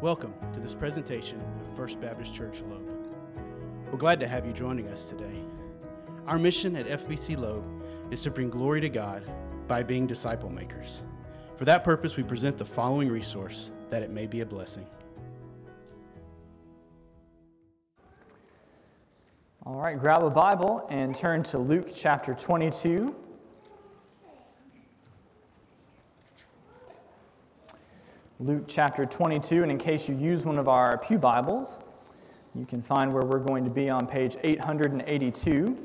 Welcome to this presentation of First Baptist Church Loeb. We're glad to have you joining us today. Our mission at FBC Loeb is to bring glory to God by being disciple makers. For that purpose, we present the following resource that it may be a blessing. All right, grab a Bible and turn to Luke chapter 22. Luke chapter 22, and in case you use one of our Pew Bibles, you can find where we're going to be on page 882.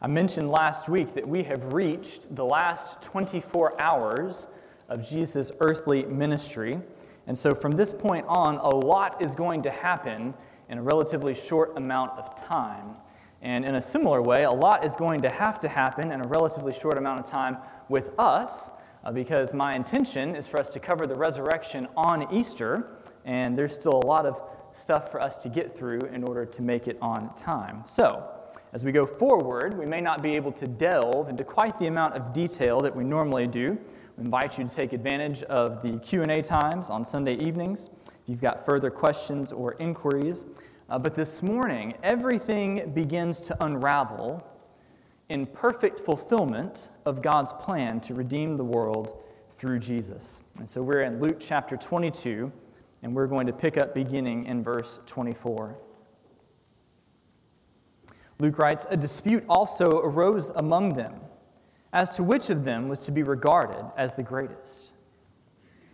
I mentioned last week that we have reached the last 24 hours of Jesus' earthly ministry. And so from this point on, a lot is going to happen in a relatively short amount of time. And in a similar way, a lot is going to have to happen in a relatively short amount of time with us, uh, because my intention is for us to cover the resurrection on Easter, and there's still a lot of stuff for us to get through in order to make it on time. So, as we go forward, we may not be able to delve into quite the amount of detail that we normally do. We invite you to take advantage of the Q&A times on Sunday evenings if you've got further questions or inquiries. Uh, but this morning, everything begins to unravel in perfect fulfillment of God's plan to redeem the world through Jesus. And so we're in Luke chapter 22, and we're going to pick up beginning in verse 24. Luke writes, A dispute also arose among them as to which of them was to be regarded as the greatest.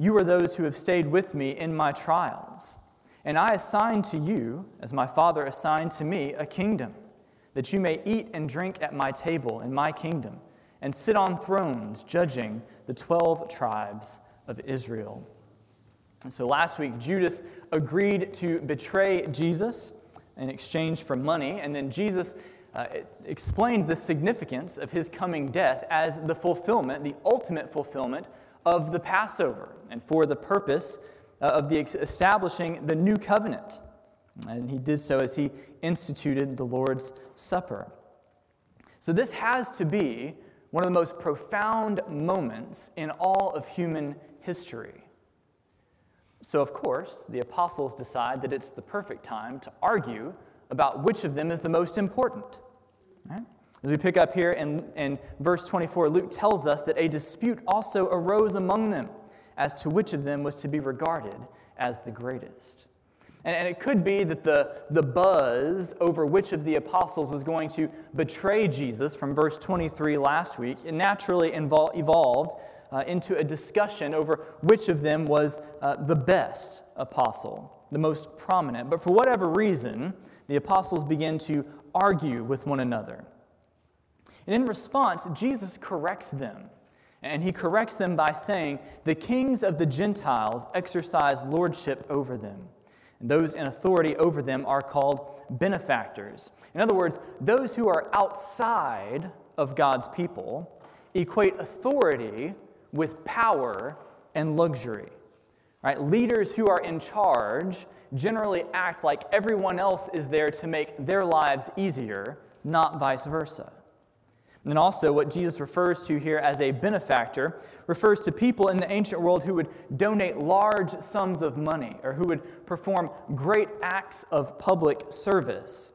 You are those who have stayed with me in my trials, and I assign to you, as my Father assigned to me, a kingdom, that you may eat and drink at my table in my kingdom, and sit on thrones judging the twelve tribes of Israel. And so last week, Judas agreed to betray Jesus in exchange for money. And then Jesus uh, explained the significance of his coming death as the fulfillment, the ultimate fulfillment of the Passover, and for the purpose uh, of the establishing the new covenant. And he did so as he instituted the Lord's Supper. So, this has to be one of the most profound moments in all of human history. So, of course, the apostles decide that it's the perfect time to argue about which of them is the most important. Right? As we pick up here in, in verse 24, Luke tells us that a dispute also arose among them as to which of them was to be regarded as the greatest. And, and it could be that the, the buzz over which of the apostles was going to betray Jesus from verse 23 last week, it naturally evolved uh, into a discussion over which of them was uh, the best apostle, the most prominent. But for whatever reason, the apostles begin to argue with one another. And in response, Jesus corrects them. And he corrects them by saying, The kings of the Gentiles exercise lordship over them. And those in authority over them are called benefactors. In other words, those who are outside of God's people equate authority with power and luxury. Right? Leaders who are in charge generally act like everyone else is there to make their lives easier, not vice versa. And then also, what Jesus refers to here as a benefactor refers to people in the ancient world who would donate large sums of money or who would perform great acts of public service.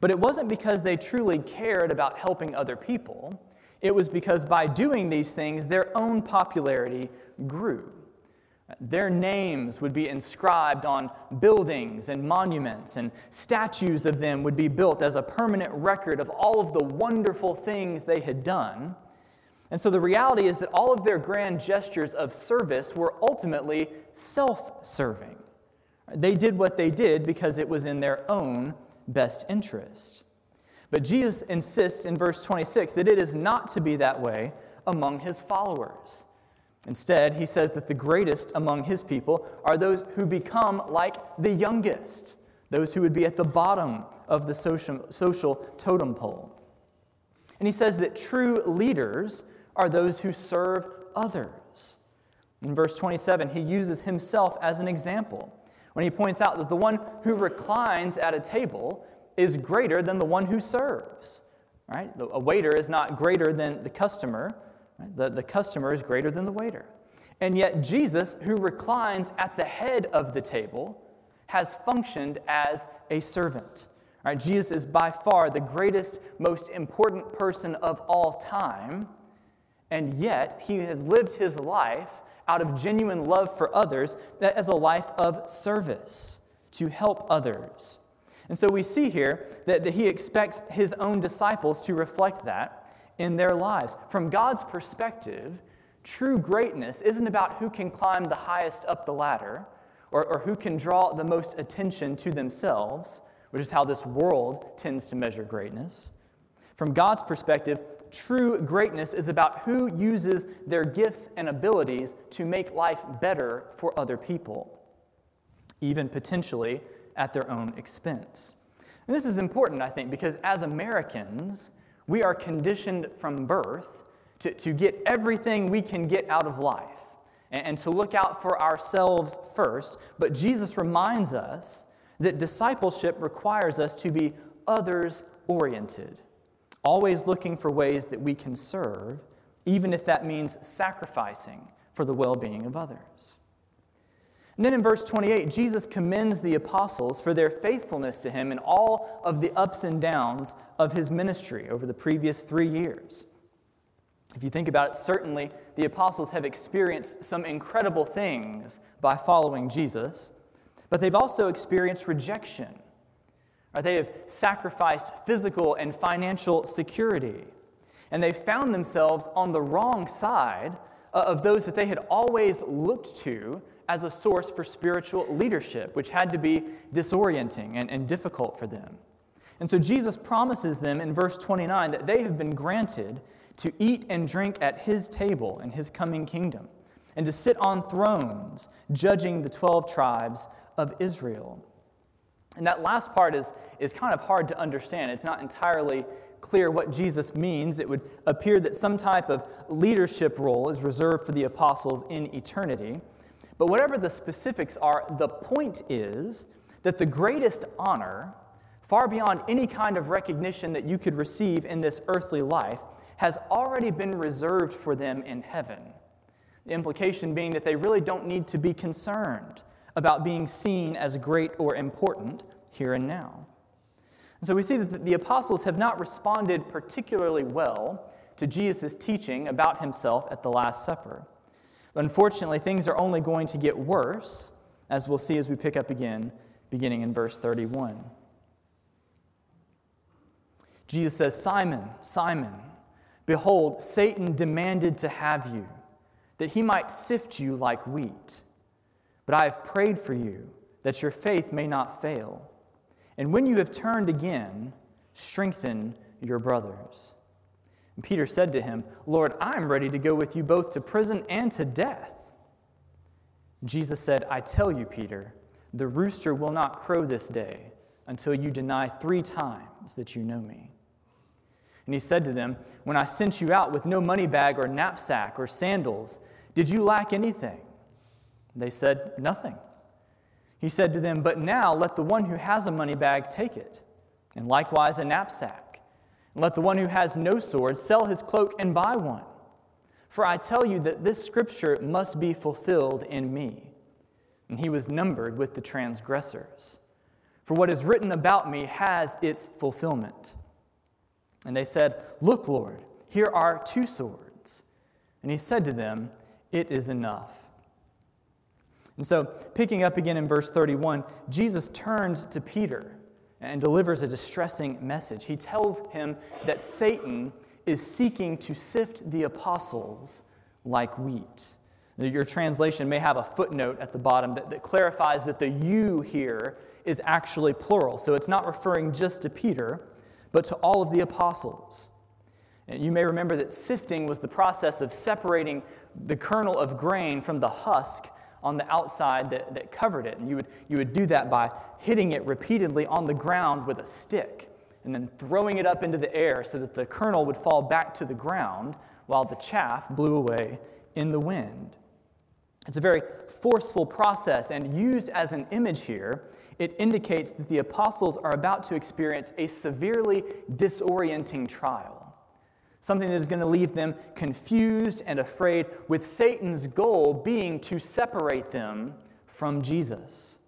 But it wasn't because they truly cared about helping other people. It was because by doing these things, their own popularity grew. Their names would be inscribed on buildings and monuments, and statues of them would be built as a permanent record of all of the wonderful things they had done. And so the reality is that all of their grand gestures of service were ultimately self serving. They did what they did because it was in their own best interest. But Jesus insists in verse 26 that it is not to be that way among his followers. Instead, he says that the greatest among his people are those who become like the youngest, those who would be at the bottom of the social, social totem pole. And he says that true leaders are those who serve others. In verse 27, he uses himself as an example when he points out that the one who reclines at a table is greater than the one who serves. Right? A waiter is not greater than the customer, the, the customer is greater than the waiter. And yet, Jesus, who reclines at the head of the table, has functioned as a servant. Right? Jesus is by far the greatest, most important person of all time, and yet he has lived his life out of genuine love for others as a life of service to help others. And so we see here that, that he expects his own disciples to reflect that in their lives. From God's perspective, true greatness isn't about who can climb the highest up the ladder or, or who can draw the most attention to themselves, which is how this world tends to measure greatness. From God's perspective, true greatness is about who uses their gifts and abilities to make life better for other people, even potentially at their own expense. And this is important, I think, because as Americans, we are conditioned from birth to, to get everything we can get out of life and, and to look out for ourselves first. But Jesus reminds us that discipleship requires us to be others oriented always looking for ways that we can serve, even if that means sacrificing for the well being of others. And then in verse 28, Jesus commends the apostles for their faithfulness to him in all of the ups and downs of his ministry over the previous three years. If you think about it, certainly the apostles have experienced some incredible things by following Jesus, but they've also experienced rejection? They have sacrificed physical and financial security. And they found themselves on the wrong side uh, of those that they had always looked to as a source for spiritual leadership, which had to be disorienting and, and difficult for them. And so Jesus promises them in verse 29 that they have been granted to eat and drink at his table in his coming kingdom, and to sit on thrones, judging the 12 tribes of Israel. And that last part is, is kind of hard to understand. It's not entirely clear what Jesus means. It would appear that some type of leadership role is reserved for the apostles in eternity. But whatever the specifics are, the point is that the greatest honor, far beyond any kind of recognition that you could receive in this earthly life, has already been reserved for them in heaven. The implication being that they really don't need to be concerned about being seen as great or important here and now. And so we see that the apostles have not responded particularly well to Jesus' teaching about himself at the Last Supper. Unfortunately, things are only going to get worse, as we'll see as we pick up again, beginning in verse 31. Jesus says, Simon, Simon, behold, Satan demanded to have you, that he might sift you like wheat. But I have prayed for you that your faith may not fail. And when you have turned again, strengthen your brothers. And Peter said to him, Lord, I'm ready to go with you both to prison and to death. Jesus said, I tell you, Peter, the rooster will not crow this day until you deny three times that you know me. And he said to them, When I sent you out with no money bag or knapsack or sandals, did you lack anything? They said, Nothing. He said to them, But now let the one who has a money bag take it, and likewise a knapsack. Let the one who has no sword sell his cloak and buy one. For I tell you that this scripture must be fulfilled in me. And he was numbered with the transgressors. For what is written about me has its fulfillment. And they said, Look, Lord, here are two swords. And he said to them, It is enough. And so, picking up again in verse 31, Jesus turned to Peter and delivers a distressing message. He tells him that Satan is seeking to sift the apostles like wheat. Your translation may have a footnote at the bottom that, that clarifies that the you here is actually plural. So it's not referring just to Peter, but to all of the apostles. And you may remember that sifting was the process of separating the kernel of grain from the husk on the outside that, that covered it. And you would, you would do that by hitting it repeatedly on the ground with a stick and then throwing it up into the air so that the kernel would fall back to the ground while the chaff blew away in the wind. It's a very forceful process, and used as an image here, it indicates that the apostles are about to experience a severely disorienting trial, something that is going to leave them confused and afraid, with Satan's goal being to separate them from Jesus.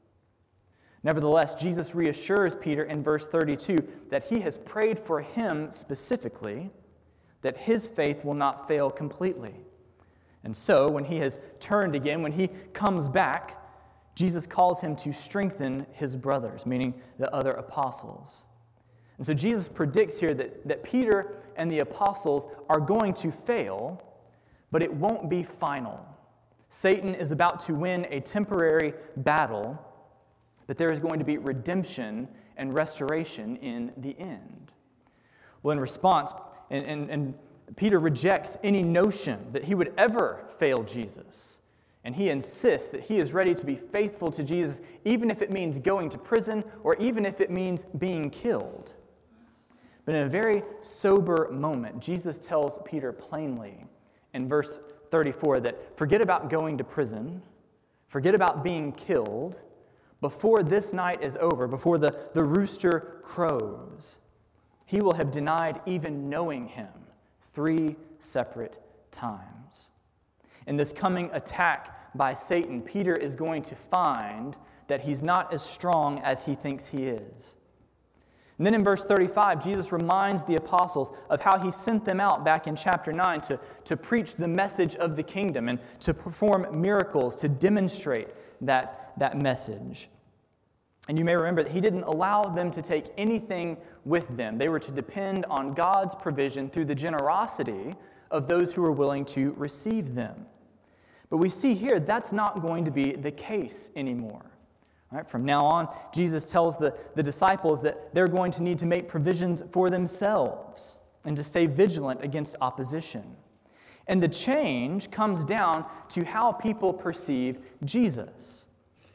Nevertheless, Jesus reassures Peter in verse 32 that he has prayed for him specifically, that his faith will not fail completely. And so, when he has turned again, when he comes back, Jesus calls him to strengthen his brothers, meaning the other apostles. And so, Jesus predicts here that, that Peter and the apostles are going to fail, but it won't be final. Satan is about to win a temporary battle, but there is going to be redemption and restoration in the end. Well, in response, and, and, and Peter rejects any notion that he would ever fail Jesus. And he insists that he is ready to be faithful to Jesus, even if it means going to prison or even if it means being killed. But in a very sober moment, Jesus tells Peter plainly in verse 34 that forget about going to prison, forget about being killed. Before this night is over, before the, the rooster crows, he will have denied even knowing him three separate times. In this coming attack by Satan, Peter is going to find that he's not as strong as he thinks he is. And then in verse 35, Jesus reminds the apostles of how he sent them out back in chapter 9 to, to preach the message of the kingdom and to perform miracles to demonstrate that, that message. And you may remember that he didn't allow them to take anything with them. They were to depend on God's provision through the generosity of those who were willing to receive them. But we see here that's not going to be the case anymore. Right, from now on, Jesus tells the, the disciples that they're going to need to make provisions for themselves and to stay vigilant against opposition. And the change comes down to how people perceive Jesus.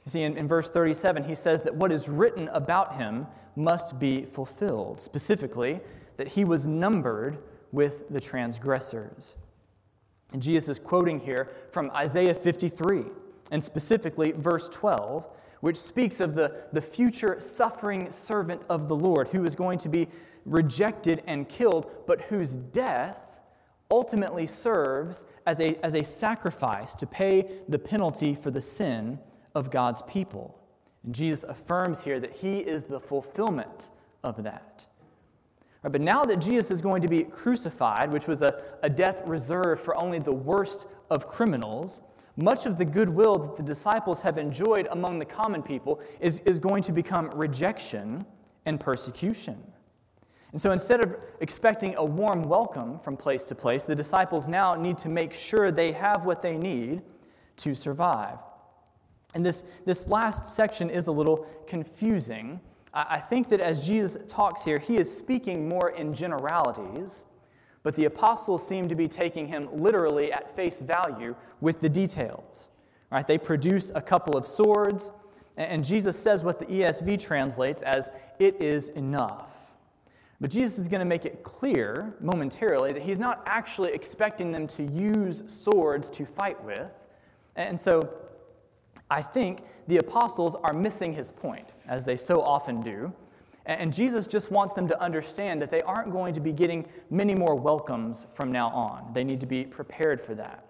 You see, in, in verse 37, he says that what is written about him must be fulfilled, specifically, that he was numbered with the transgressors. And Jesus is quoting here from Isaiah 53, and specifically verse 12, which speaks of the, the future suffering servant of the Lord who is going to be rejected and killed, but whose death ultimately serves as a, as a sacrifice to pay the penalty for the sin of God's people. And Jesus affirms here that he is the fulfillment of that. Right, but now that Jesus is going to be crucified, which was a, a death reserved for only the worst of criminals, much of the goodwill that the disciples have enjoyed among the common people is, is going to become rejection and persecution. And so instead of expecting a warm welcome from place to place, the disciples now need to make sure they have what they need to survive. And this, this last section is a little confusing. I, I think that as Jesus talks here, he is speaking more in generalities, but the apostles seem to be taking him literally at face value with the details. Right? They produce a couple of swords, and Jesus says what the ESV translates as, it is enough. But Jesus is going to make it clear momentarily that he's not actually expecting them to use swords to fight with. And so I think the apostles are missing his point, as they so often do. And Jesus just wants them to understand that they aren't going to be getting many more welcomes from now on. They need to be prepared for that.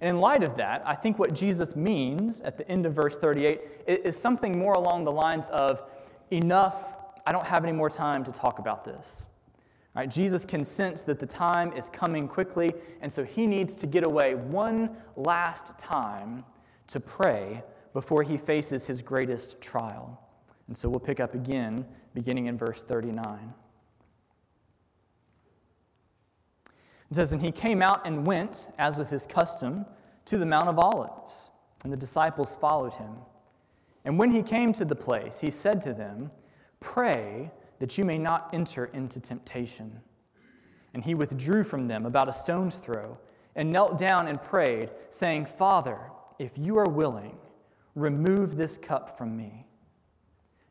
And in light of that, I think what Jesus means at the end of verse 38 is something more along the lines of enough, I don't have any more time to talk about this. Right? Jesus can sense that the time is coming quickly, and so he needs to get away one last time to pray before he faces his greatest trial. And so we'll pick up again, beginning in verse 39. It says, And he came out and went, as was his custom, to the Mount of Olives, and the disciples followed him. And when he came to the place, he said to them, Pray that you may not enter into temptation. And he withdrew from them about a stone's throw and knelt down and prayed, saying, Father, if you are willing, remove this cup from me.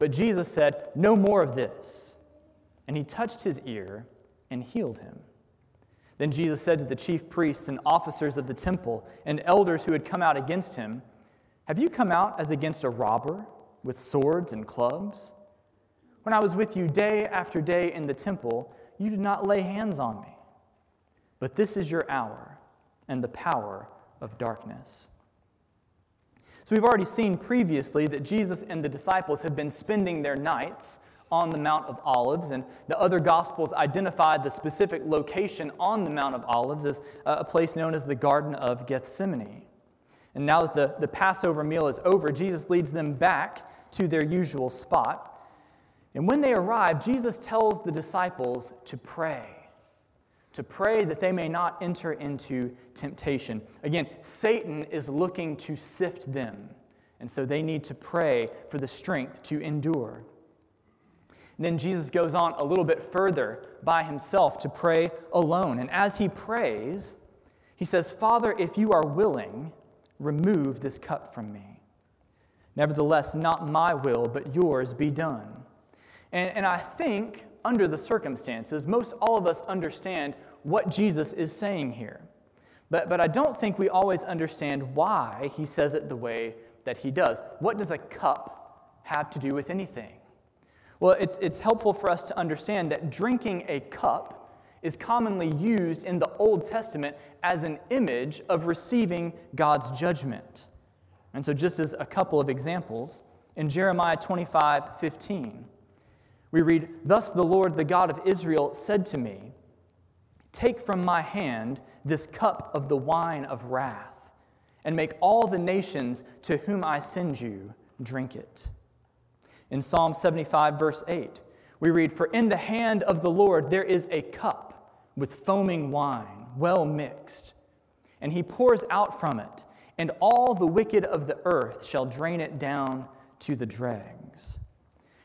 But Jesus said, No more of this. And he touched his ear and healed him. Then Jesus said to the chief priests and officers of the temple and elders who had come out against him, have you come out as against a robber with swords and clubs? When I was with you day after day in the temple, you did not lay hands on me. But this is your hour and the power of darkness. So we've already seen previously that Jesus and the disciples have been spending their nights on the Mount of Olives, and the other Gospels identify the specific location on the Mount of Olives as a place known as the Garden of Gethsemane. And now that the, the Passover meal is over, Jesus leads them back to their usual spot. And when they arrive, Jesus tells the disciples to pray, to pray that they may not enter into temptation. Again, Satan is looking to sift them, and so they need to pray for the strength to endure. And then Jesus goes on a little bit further by himself to pray alone. And as he prays, he says, Father, if you are willing, Remove this cup from me. Nevertheless, not my will, but yours be done. And, and I think, under the circumstances, most all of us understand what Jesus is saying here. But, but I don't think we always understand why he says it the way that he does. What does a cup have to do with anything? Well, it's, it's helpful for us to understand that drinking a cup is commonly used in the Old Testament as an image of receiving God's judgment. And so, just as a couple of examples, in Jeremiah 25 15, we read, Thus the Lord, the God of Israel, said to me, Take from my hand this cup of the wine of wrath, and make all the nations to whom I send you drink it. In Psalm 75, verse 8, we read, For in the hand of the Lord there is a cup with foaming wine, well mixed. And he pours out from it, and all the wicked of the earth shall drain it down to the dregs.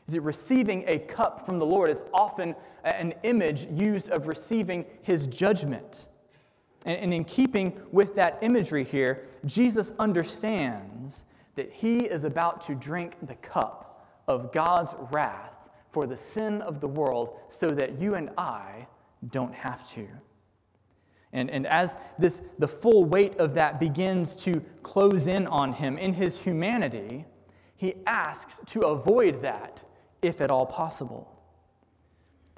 Is it receiving a cup from the Lord is often an image used of receiving his judgment. And in keeping with that imagery here, Jesus understands that he is about to drink the cup of God's wrath for the sin of the world so that you and I don't have to. And, and as this, the full weight of that begins to close in on him in his humanity, he asks to avoid that if at all possible.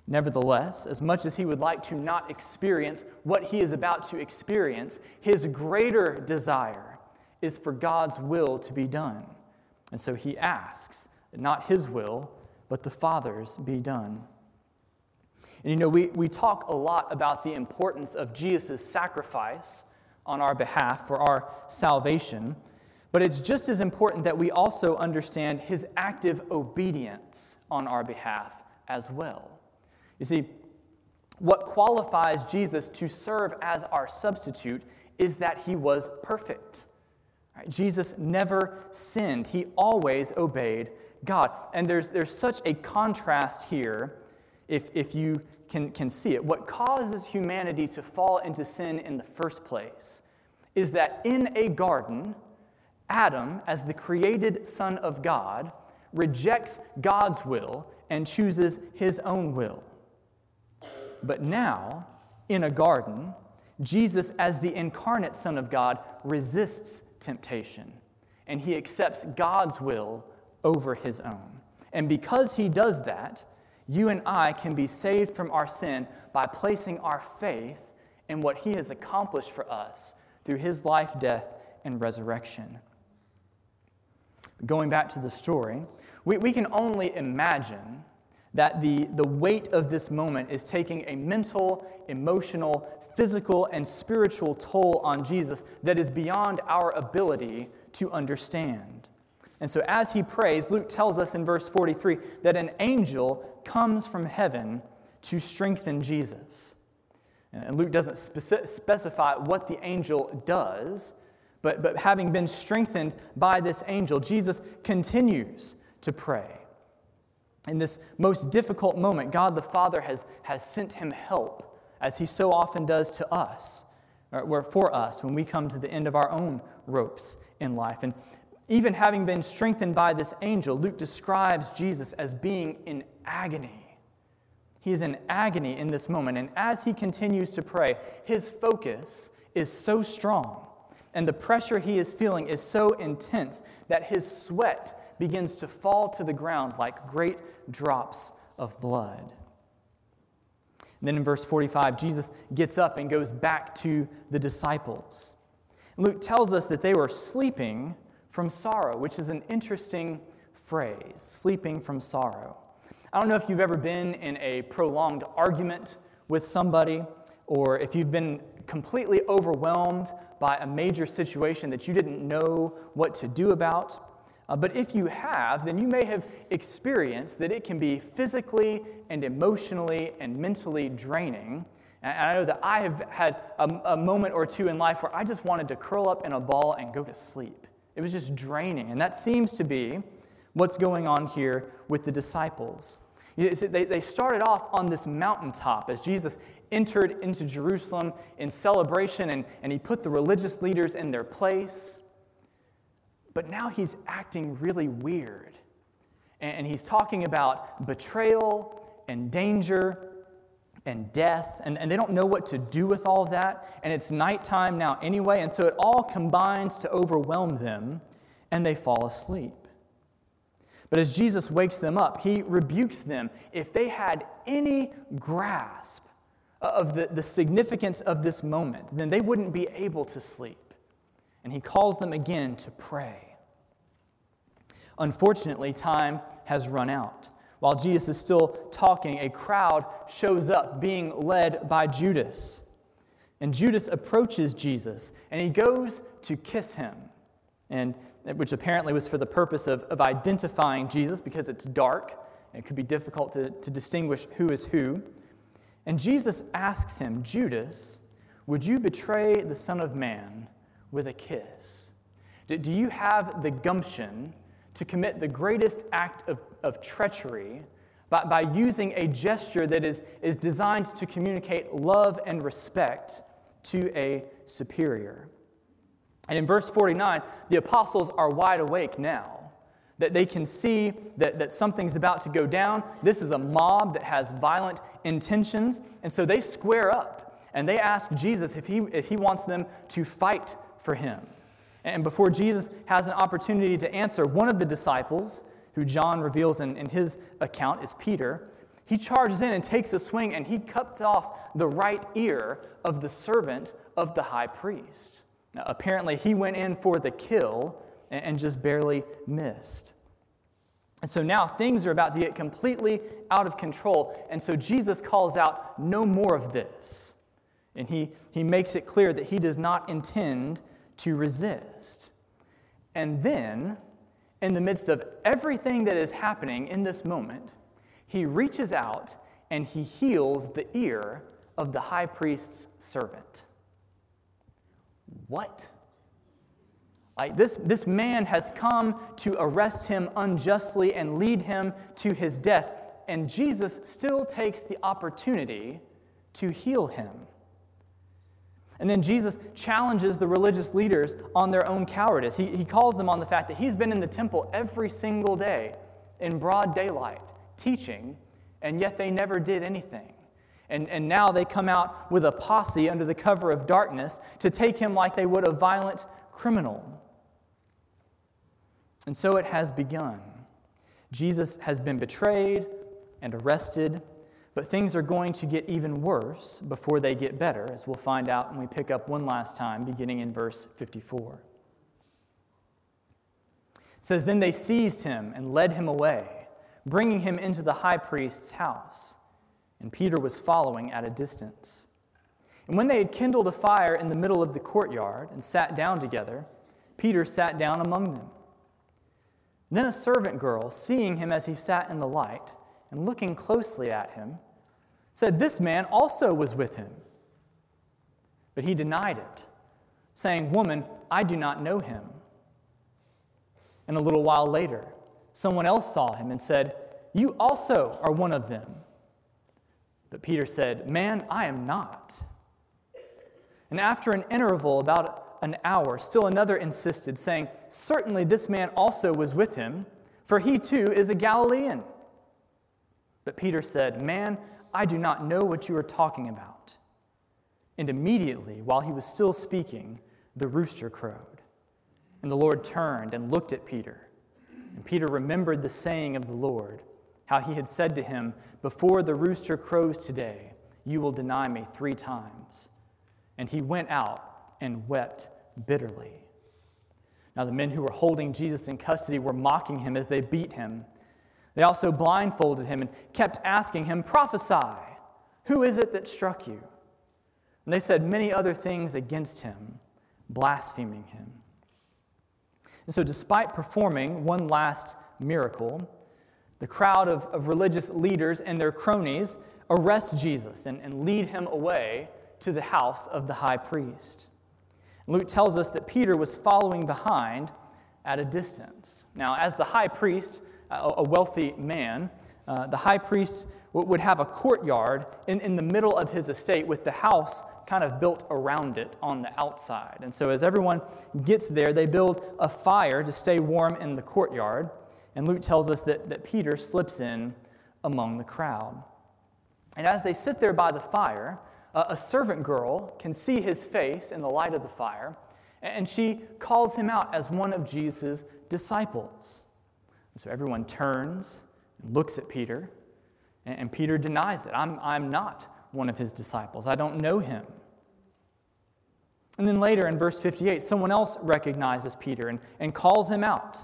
Nevertheless, as much as he would like to not experience what he is about to experience, his greater desire is for God's will to be done. And so he asks that not his will, but the Father's be done. And you know, we, we talk a lot about the importance of Jesus' sacrifice on our behalf for our salvation, but it's just as important that we also understand his active obedience on our behalf as well. You see, what qualifies Jesus to serve as our substitute is that he was perfect. Right? Jesus never sinned, he always obeyed God. And there's, there's such a contrast here if, if you can, can see it. What causes humanity to fall into sin in the first place is that in a garden, Adam, as the created Son of God, rejects God's will and chooses his own will. But now, in a garden, Jesus, as the incarnate Son of God, resists temptation and he accepts God's will over his own. And because he does that, you and I can be saved from our sin by placing our faith in what he has accomplished for us through his life, death, and resurrection. Going back to the story, we, we can only imagine that the, the weight of this moment is taking a mental, emotional, physical, and spiritual toll on Jesus that is beyond our ability to understand. And so, as he prays, Luke tells us in verse 43 that an angel comes from heaven to strengthen Jesus. And Luke doesn't speci- specify what the angel does, but, but having been strengthened by this angel, Jesus continues to pray. In this most difficult moment, God the Father has, has sent him help, as he so often does to us, or for us when we come to the end of our own ropes in life. And even having been strengthened by this angel, Luke describes Jesus as being in agony. He is in agony in this moment. And as he continues to pray, his focus is so strong and the pressure he is feeling is so intense that his sweat begins to fall to the ground like great drops of blood. And then in verse 45, Jesus gets up and goes back to the disciples. Luke tells us that they were sleeping from sorrow, which is an interesting phrase sleeping from sorrow. I don't know if you've ever been in a prolonged argument with somebody, or if you've been completely overwhelmed by a major situation that you didn't know what to do about. Uh, but if you have, then you may have experienced that it can be physically and emotionally and mentally draining and I know that I have had a, a, moment or two in life where I just wanted to curl up in a ball and go to sleep. It was just draining. And that seems to be what's going on here with the disciples. They, they started off on this mountaintop as Jesus entered into Jerusalem in celebration and, and he put the religious leaders in their place. But now he's acting really weird. And, and he's talking about betrayal and danger and death, and, and they don't know what to do with all of that. And it's nighttime now anyway, and so it all combines to overwhelm them, and they fall asleep. But as Jesus wakes them up, he rebukes them. If they had any grasp of the, the significance of this moment, then they wouldn't be able to sleep. And he calls them again to pray. Unfortunately, time has run out. While Jesus is still talking, a crowd shows up, being led by Judas. And Judas approaches Jesus and he goes to kiss him, and, which apparently was for the purpose of, of identifying Jesus because it's dark and it could be difficult to, to distinguish who is who. And Jesus asks him, Judas, would you betray the Son of Man with a kiss? Do you have the gumption to commit the greatest act of, of treachery by, by using a gesture that is, is designed to communicate love and respect to a superior. And in verse 49, the apostles are wide awake now. That they can see that, that something's about to go down. This is a mob that has violent intentions. And so they square up and they ask Jesus if he, if he wants them to fight for him. And before Jesus has an opportunity to answer, one of the disciples, who John reveals in, in his account is Peter, he charges in and takes a swing and he cuts off the right ear of the servant of the high priest. Now, apparently, he went in for the kill and, just barely missed. And so now things are about to get completely out of control. And so Jesus calls out, No more of this. And he, he makes it clear that he does not intend to resist. And then, in the midst of everything that is happening in this moment, he reaches out and he heals the ear of the high priest's servant. What? This, this man has come to arrest him unjustly and lead him to his death, and Jesus still takes the opportunity to heal him. And then Jesus challenges the religious leaders on their own cowardice. He, he calls them on the fact that he's been in the temple every single day in broad daylight, teaching, and yet they never did anything. And, and now they come out with a posse under the cover of darkness to take him like they would a violent criminal. And so it has begun. Jesus has been betrayed and arrested, but things are going to get even worse before they get better, as we'll find out when we pick up one last time, beginning in verse 54. It says, Then they seized him and led him away, bringing him into the high priest's house. And Peter was following at a distance. And when they had kindled a fire in the middle of the courtyard and sat down together, Peter sat down among them. Then a servant girl, seeing him as he sat in the light and looking closely at him, said, This man also was with him. But he denied it, saying, Woman, I do not know him. And a little while later, someone else saw him and said, You also are one of them. But Peter said, Man, I am not. And after an interval, about an hour, still another insisted, saying, Certainly this man also was with him, for he too is a Galilean. But Peter said, Man, I do not know what you are talking about. And immediately, while he was still speaking, the rooster crowed. And the Lord turned and looked at Peter. And Peter remembered the saying of the Lord, how he had said to him, Before the rooster crows today, you will deny me three times. And he went out and wept bitterly. Now, the men who were holding Jesus in custody were mocking him as they beat him. They also blindfolded him and kept asking him, Prophesy, who is it that struck you? And they said many other things against him, blaspheming him. And so, despite performing one last miracle, the crowd of, of religious leaders and their cronies arrest Jesus and, and lead him away to the house of the high priest. Luke tells us that Peter was following behind at a distance. Now, as the high priest, a wealthy man, uh, the high priest would have a courtyard in, in the middle of his estate with the house kind of built around it on the outside. And so, as everyone gets there, they build a fire to stay warm in the courtyard. And Luke tells us that, that Peter slips in among the crowd. And as they sit there by the fire, a servant girl can see his face in the light of the fire, and she calls him out as one of Jesus' disciples. And so everyone turns and looks at Peter, and Peter denies it. I'm, I'm not one of his disciples, I don't know him. And then later in verse 58, someone else recognizes Peter and, and calls him out.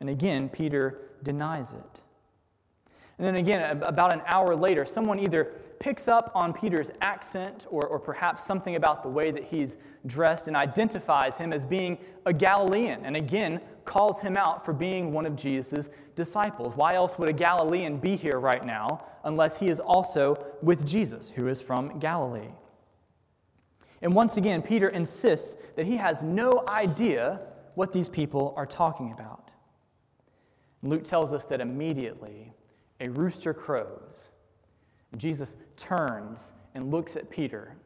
And again, Peter denies it. And then again, about an hour later, someone either picks up on Peter's accent or, or perhaps something about the way that he's dressed and identifies him as being a Galilean, and again calls him out for being one of Jesus' disciples. Why else would a Galilean be here right now unless he is also with Jesus, who is from Galilee? And once again, Peter insists that he has no idea what these people are talking about. Luke tells us that immediately a rooster crows. Jesus turns and looks at Peter,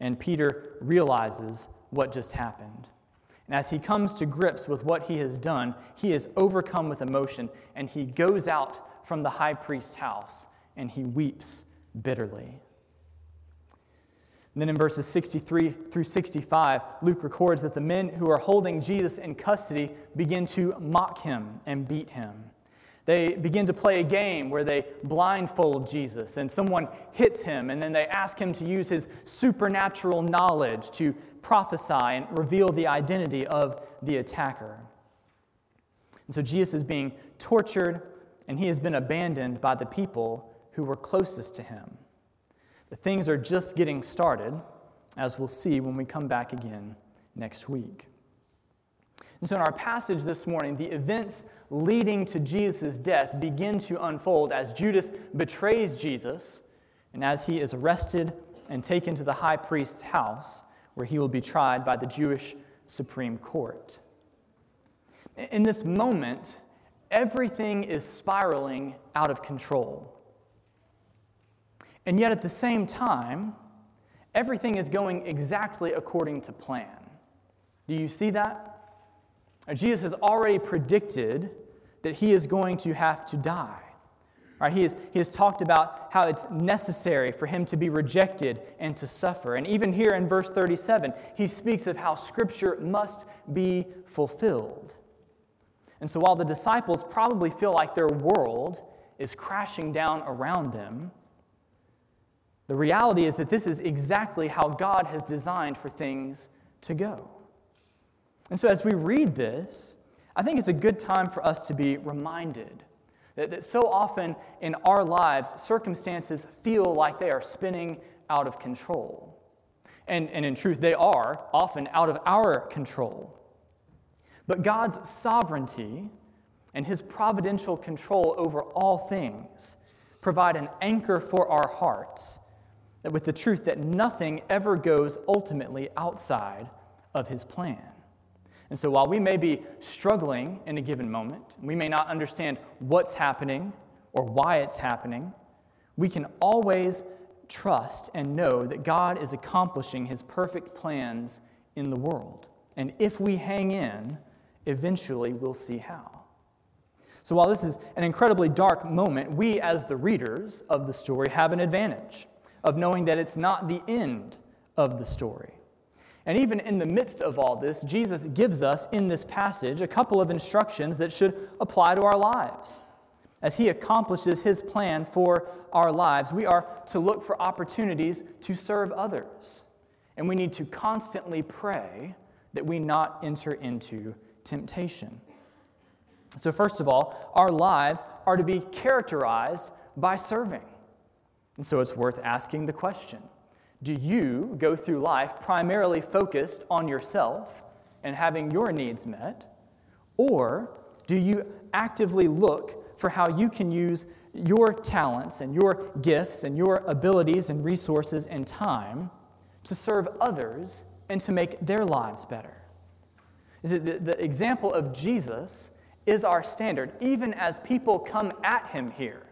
and Peter realizes what just happened. And as he comes to grips with what he has done, he is overcome with emotion, and he goes out from the high priest's house and he weeps bitterly. And then in verses 63 through 65, Luke records that the men who are holding Jesus in custody begin to mock him and beat him. They begin to play a game where they blindfold Jesus and someone hits him, and then they ask him to use his supernatural knowledge to prophesy and reveal the identity of the attacker. And so Jesus is being tortured, and he has been abandoned by the people who were closest to him. But things are just getting started, as we'll see when we come back again next week. And so, in our passage this morning, the events leading to Jesus' death begin to unfold as Judas betrays Jesus and as he is arrested and taken to the high priest's house, where he will be tried by the Jewish Supreme Court. In this moment, everything is spiraling out of control. And yet, at the same time, everything is going exactly according to plan. Do you see that? Jesus has already predicted that he is going to have to die. Right, he, has, he has talked about how it's necessary for him to be rejected and to suffer. And even here in verse 37, he speaks of how Scripture must be fulfilled. And so while the disciples probably feel like their world is crashing down around them, the reality is that this is exactly how God has designed for things to go. And so as we read this, I think it's a good time for us to be reminded that, that so often in our lives, circumstances feel like they are spinning out of control. And, and in truth, they are often out of our control. But God's sovereignty and his providential control over all things provide an anchor for our hearts with the truth that nothing ever goes ultimately outside of his plan. And so while we may be struggling in a given moment, we may not understand what's happening or why it's happening, we can always trust and know that God is accomplishing his perfect plans in the world. And if we hang in, eventually we'll see how. So while this is an incredibly dark moment, we as the readers of the story have an advantage of knowing that it's not the end of the story. And even in the midst of all this, Jesus gives us in this passage a couple of instructions that should apply to our lives. As he accomplishes his plan for our lives, we are to look for opportunities to serve others. And we need to constantly pray that we not enter into temptation. So, first of all, our lives are to be characterized by serving. And so it's worth asking the question Do you go through life primarily focused on yourself and having your needs met? Or do you actively look for how you can use your talents and your gifts and your abilities and resources and time to serve others and to make their lives better? Is it the, the example of Jesus is our standard, even as people come at him here?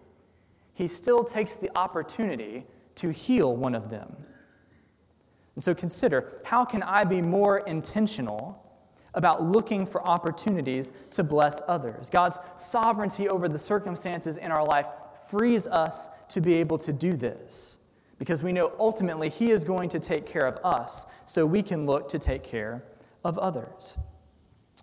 he still takes the opportunity to heal one of them. And so consider how can I be more intentional about looking for opportunities to bless others? God's sovereignty over the circumstances in our life frees us to be able to do this because we know ultimately He is going to take care of us so we can look to take care of others.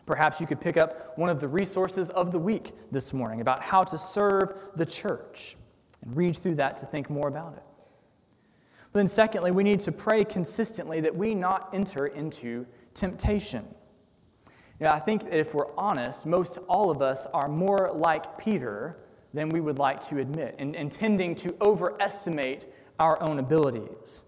Perhaps you could pick up one of the resources of the week this morning about how to serve the church and read through that to think more about it. But then, secondly, we need to pray consistently that we not enter into temptation. Know, I think that if we're honest, most all of us are more like Peter than we would like to admit, and, and tending to overestimate our own abilities.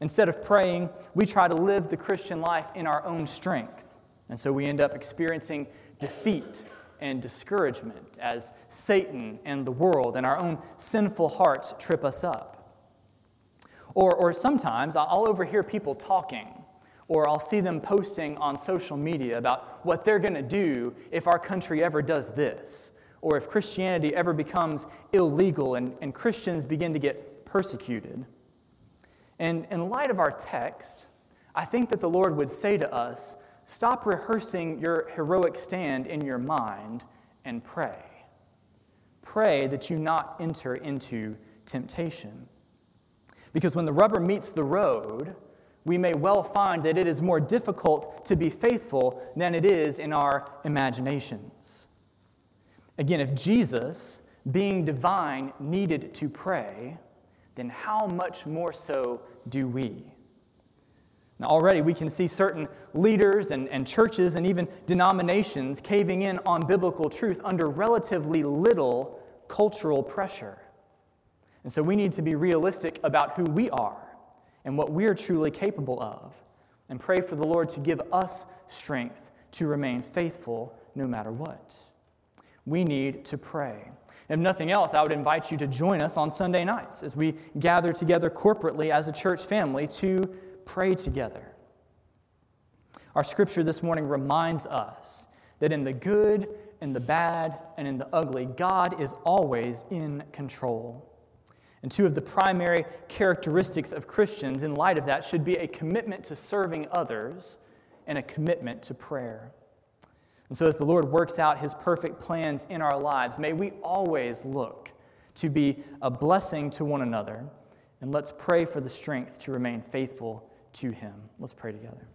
Instead of praying, we try to live the Christian life in our own strength. And so we end up experiencing defeat and discouragement as Satan and the world and our own sinful hearts trip us up. Or, or sometimes I'll overhear people talking, or I'll see them posting on social media about what they're going to do if our country ever does this, or if Christianity ever becomes illegal and, and Christians begin to get persecuted. And in light of our text, I think that the Lord would say to us, Stop rehearsing your heroic stand in your mind and pray. Pray that you not enter into temptation. Because when the rubber meets the road, we may well find that it is more difficult to be faithful than it is in our imaginations. Again, if Jesus, being divine, needed to pray, then how much more so do we? Now, already we can see certain leaders and, and churches and even denominations caving in on biblical truth under relatively little cultural pressure. And so we need to be realistic about who we are and what we're truly capable of, and pray for the Lord to give us strength to remain faithful no matter what. We need to pray. If nothing else, I would invite you to join us on Sunday nights as we gather together corporately as a church family to pray together. Our scripture this morning reminds us that in the good, in the bad, and in the ugly, God is always in control. And two of the primary characteristics of Christians in light of that should be a commitment to serving others and a commitment to prayer. And so, as the Lord works out his perfect plans in our lives, may we always look to be a blessing to one another. And let's pray for the strength to remain faithful to him. Let's pray together.